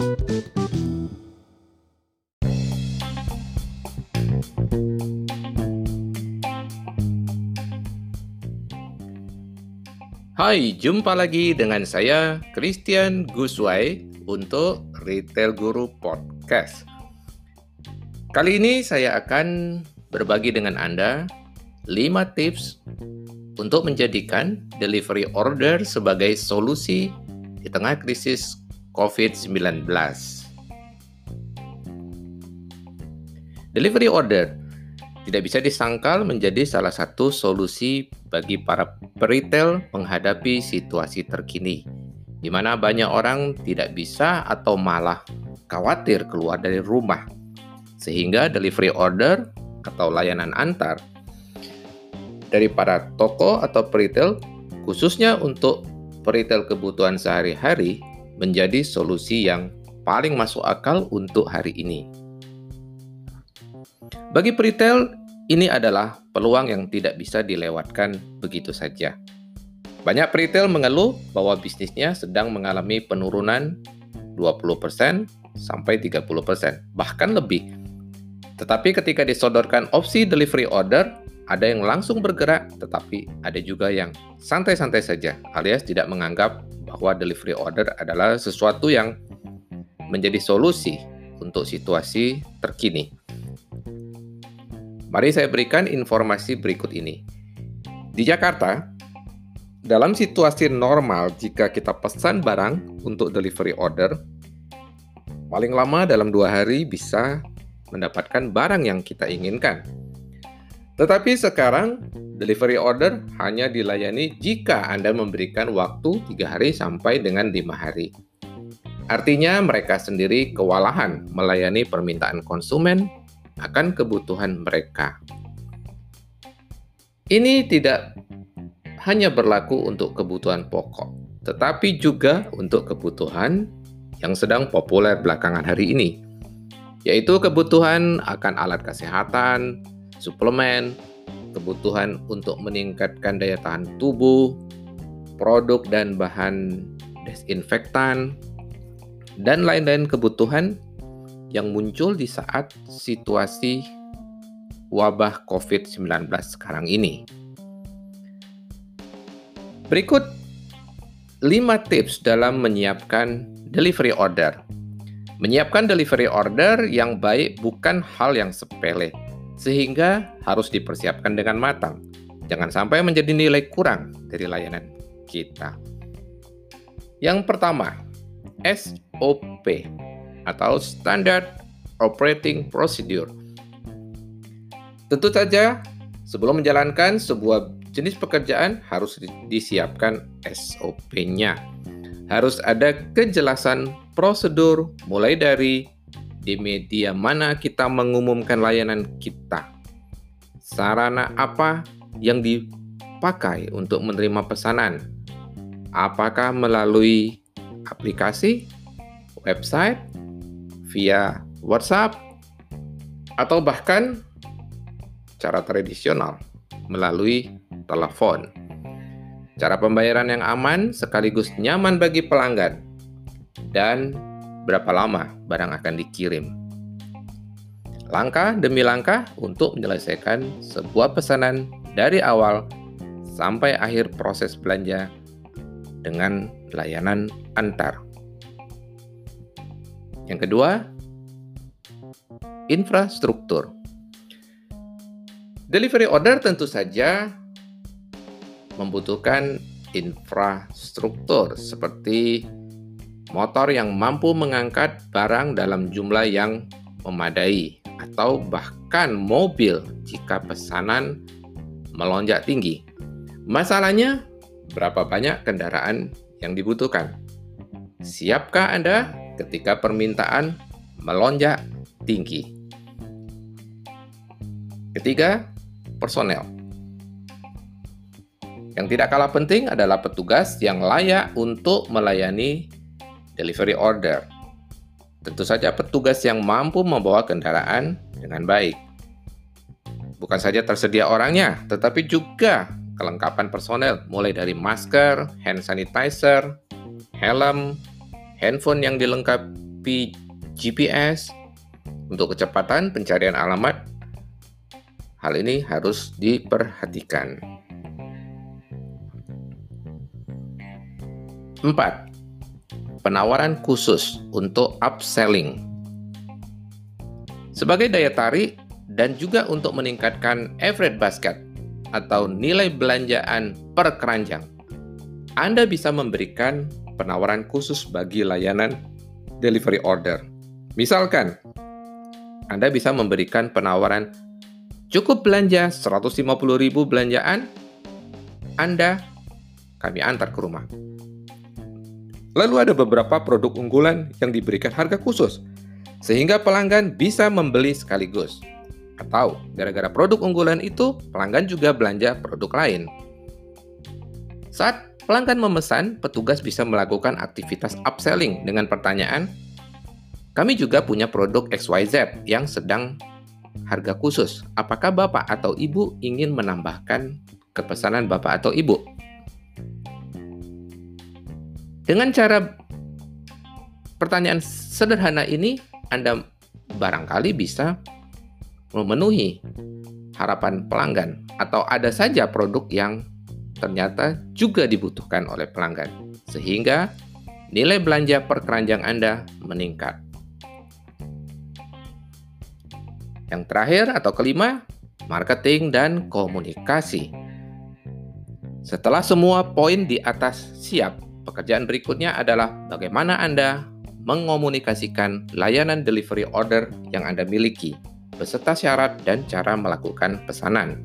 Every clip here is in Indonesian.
Hai, jumpa lagi dengan saya Christian Guswai untuk Retail Guru Podcast. Kali ini saya akan berbagi dengan Anda 5 tips untuk menjadikan delivery order sebagai solusi di tengah krisis COVID-19. Delivery order tidak bisa disangkal menjadi salah satu solusi bagi para peritel menghadapi situasi terkini, di mana banyak orang tidak bisa atau malah khawatir keluar dari rumah, sehingga delivery order atau layanan antar dari para toko atau peritel, khususnya untuk peritel kebutuhan sehari-hari, menjadi solusi yang paling masuk akal untuk hari ini. Bagi peritel, ini adalah peluang yang tidak bisa dilewatkan begitu saja. Banyak peritel mengeluh bahwa bisnisnya sedang mengalami penurunan 20% sampai 30%, bahkan lebih. Tetapi ketika disodorkan opsi delivery order, ada yang langsung bergerak, tetapi ada juga yang santai-santai saja, alias tidak menganggap bahwa delivery order adalah sesuatu yang menjadi solusi untuk situasi terkini. Mari saya berikan informasi berikut ini. Di Jakarta, dalam situasi normal jika kita pesan barang untuk delivery order, paling lama dalam dua hari bisa mendapatkan barang yang kita inginkan. Tetapi sekarang, delivery order hanya dilayani jika Anda memberikan waktu tiga hari sampai dengan lima hari. Artinya mereka sendiri kewalahan melayani permintaan konsumen akan kebutuhan mereka. Ini tidak hanya berlaku untuk kebutuhan pokok, tetapi juga untuk kebutuhan yang sedang populer belakangan hari ini, yaitu kebutuhan akan alat kesehatan, suplemen, kebutuhan untuk meningkatkan daya tahan tubuh, produk dan bahan desinfektan, dan lain-lain kebutuhan yang muncul di saat situasi wabah COVID-19 sekarang ini. Berikut 5 tips dalam menyiapkan delivery order. Menyiapkan delivery order yang baik bukan hal yang sepele, sehingga harus dipersiapkan dengan matang. Jangan sampai menjadi nilai kurang dari layanan kita. Yang pertama, SOP atau Standard Operating Procedure. Tentu saja, sebelum menjalankan sebuah jenis pekerjaan harus disiapkan SOP-nya. Harus ada kejelasan prosedur mulai dari di media mana kita mengumumkan layanan kita. Sarana apa yang dipakai untuk menerima pesanan? Apakah melalui aplikasi, website, via WhatsApp, atau bahkan cara tradisional melalui telepon. Cara pembayaran yang aman sekaligus nyaman bagi pelanggan dan berapa lama barang akan dikirim. Langkah demi langkah untuk menyelesaikan sebuah pesanan dari awal sampai akhir proses belanja dengan layanan antar. Yang kedua, infrastruktur. Delivery order tentu saja membutuhkan infrastruktur seperti motor yang mampu mengangkat barang dalam jumlah yang memadai atau bahkan mobil jika pesanan melonjak tinggi. Masalahnya, berapa banyak kendaraan yang dibutuhkan? Siapkah Anda ketika permintaan melonjak tinggi. Ketiga, personel. Yang tidak kalah penting adalah petugas yang layak untuk melayani delivery order. Tentu saja petugas yang mampu membawa kendaraan dengan baik. Bukan saja tersedia orangnya, tetapi juga kelengkapan personel mulai dari masker, hand sanitizer, helm, handphone yang dilengkapi GPS untuk kecepatan pencarian alamat. Hal ini harus diperhatikan. 4. Penawaran khusus untuk upselling. Sebagai daya tarik dan juga untuk meningkatkan average basket atau nilai belanjaan per keranjang, Anda bisa memberikan penawaran khusus bagi layanan delivery order. Misalkan, Anda bisa memberikan penawaran cukup belanja 150.000 belanjaan, Anda kami antar ke rumah. Lalu ada beberapa produk unggulan yang diberikan harga khusus, sehingga pelanggan bisa membeli sekaligus. Atau gara-gara produk unggulan itu, pelanggan juga belanja produk lain. Saat pelanggan memesan, petugas bisa melakukan aktivitas upselling dengan pertanyaan, kami juga punya produk XYZ yang sedang harga khusus. Apakah Bapak atau Ibu ingin menambahkan kepesanan Bapak atau Ibu? Dengan cara pertanyaan sederhana ini, Anda barangkali bisa memenuhi harapan pelanggan, atau ada saja produk yang ternyata juga dibutuhkan oleh pelanggan, sehingga nilai belanja per keranjang Anda meningkat. Yang terakhir atau kelima, marketing dan komunikasi. Setelah semua poin di atas siap, Pekerjaan berikutnya adalah bagaimana Anda mengomunikasikan layanan delivery order yang Anda miliki, beserta syarat dan cara melakukan pesanan.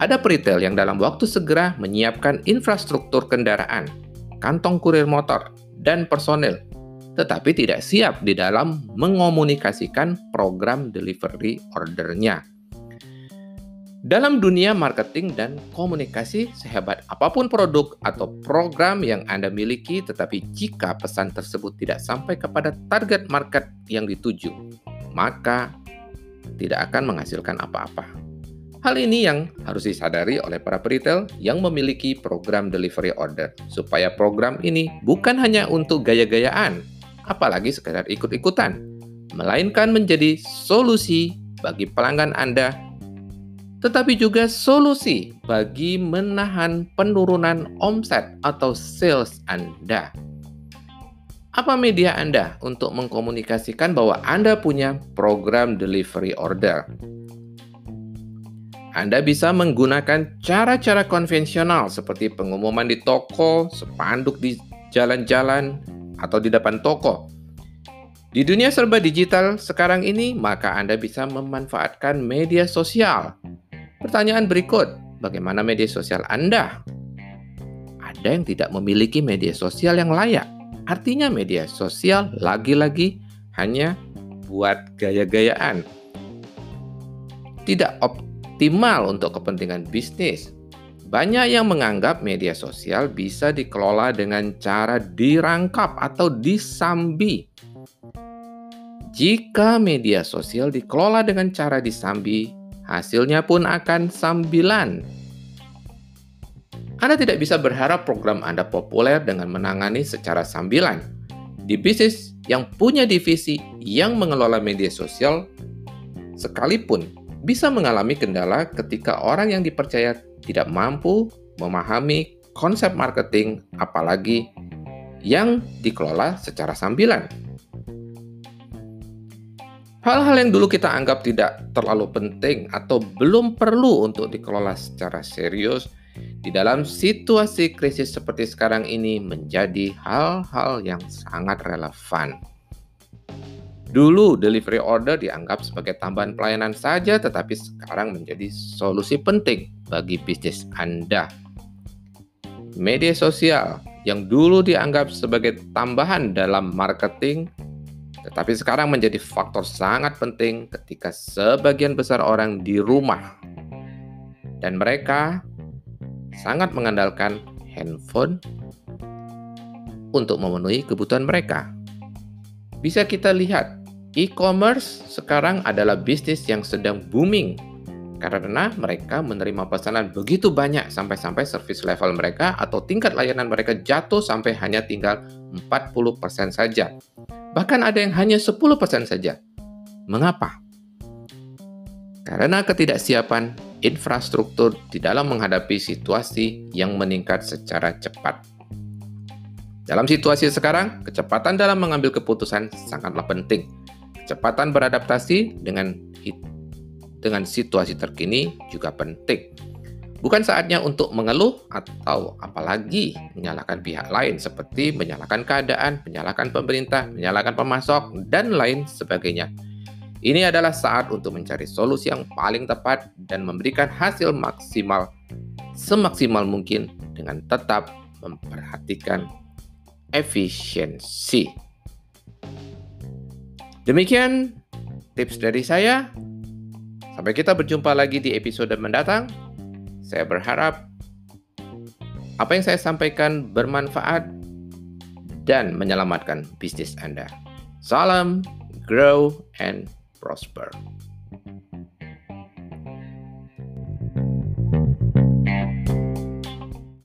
Ada peritel yang dalam waktu segera menyiapkan infrastruktur kendaraan, kantong kurir motor, dan personel, tetapi tidak siap di dalam mengomunikasikan program delivery ordernya. Dalam dunia marketing dan komunikasi, sehebat apa pun produk atau program yang Anda miliki, tetapi jika pesan tersebut tidak sampai kepada target market yang dituju, maka tidak akan menghasilkan apa-apa. Hal ini yang harus disadari oleh para retail yang memiliki program delivery order, supaya program ini bukan hanya untuk gaya-gayaan, apalagi sekedar ikut-ikutan, melainkan menjadi solusi bagi pelanggan Anda tetapi juga solusi bagi menahan penurunan omset atau sales Anda. Apa media Anda untuk mengkomunikasikan bahwa Anda punya program delivery order? Anda bisa menggunakan cara-cara konvensional seperti pengumuman di toko, spanduk di jalan-jalan, atau di depan toko. Di dunia serba digital sekarang ini, maka Anda bisa memanfaatkan media sosial Pertanyaan berikut, bagaimana media sosial Anda? Ada yang tidak memiliki media sosial yang layak. Artinya media sosial lagi-lagi hanya buat gaya-gayaan. Tidak optimal untuk kepentingan bisnis. Banyak yang menganggap media sosial bisa dikelola dengan cara dirangkap atau disambi. Jika media sosial dikelola dengan cara disambi, hasilnya pun akan sambilan. Anda tidak bisa berharap program Anda populer dengan menangani secara sambilan. Di bisnis yang punya divisi yang mengelola media sosial, sekalipun bisa mengalami kendala ketika orang yang dipercaya tidak mampu memahami konsep marketing, apalagi yang dikelola secara sambilan. Hal-hal yang dulu kita anggap tidak terlalu penting atau belum perlu untuk dikelola secara serius di dalam situasi krisis seperti sekarang ini menjadi hal-hal yang sangat relevan. Dulu delivery order dianggap sebagai tambahan pelayanan saja tetapi sekarang menjadi solusi penting bagi bisnis Anda. Media sosial yang dulu dianggap sebagai tambahan dalam marketing tetapi sekarang menjadi faktor sangat penting ketika sebagian besar orang di rumah dan mereka sangat mengandalkan handphone untuk memenuhi kebutuhan mereka. Bisa kita lihat, e-commerce sekarang adalah bisnis yang sedang booming karena mereka menerima pesanan begitu banyak sampai-sampai service level mereka atau tingkat layanan mereka jatuh sampai hanya tinggal 40% saja. Bahkan ada yang hanya 10% saja. Mengapa? Karena ketidaksiapan infrastruktur di dalam menghadapi situasi yang meningkat secara cepat. Dalam situasi sekarang, kecepatan dalam mengambil keputusan sangatlah penting. Kecepatan beradaptasi dengan dengan situasi terkini juga penting. Bukan saatnya untuk mengeluh atau apalagi menyalahkan pihak lain seperti menyalahkan keadaan, menyalahkan pemerintah, menyalahkan pemasok, dan lain sebagainya. Ini adalah saat untuk mencari solusi yang paling tepat dan memberikan hasil maksimal semaksimal mungkin dengan tetap memperhatikan efisiensi. Demikian tips dari saya. Sampai kita berjumpa lagi di episode mendatang. Saya berharap apa yang saya sampaikan bermanfaat dan menyelamatkan bisnis Anda. Salam, grow, and prosper.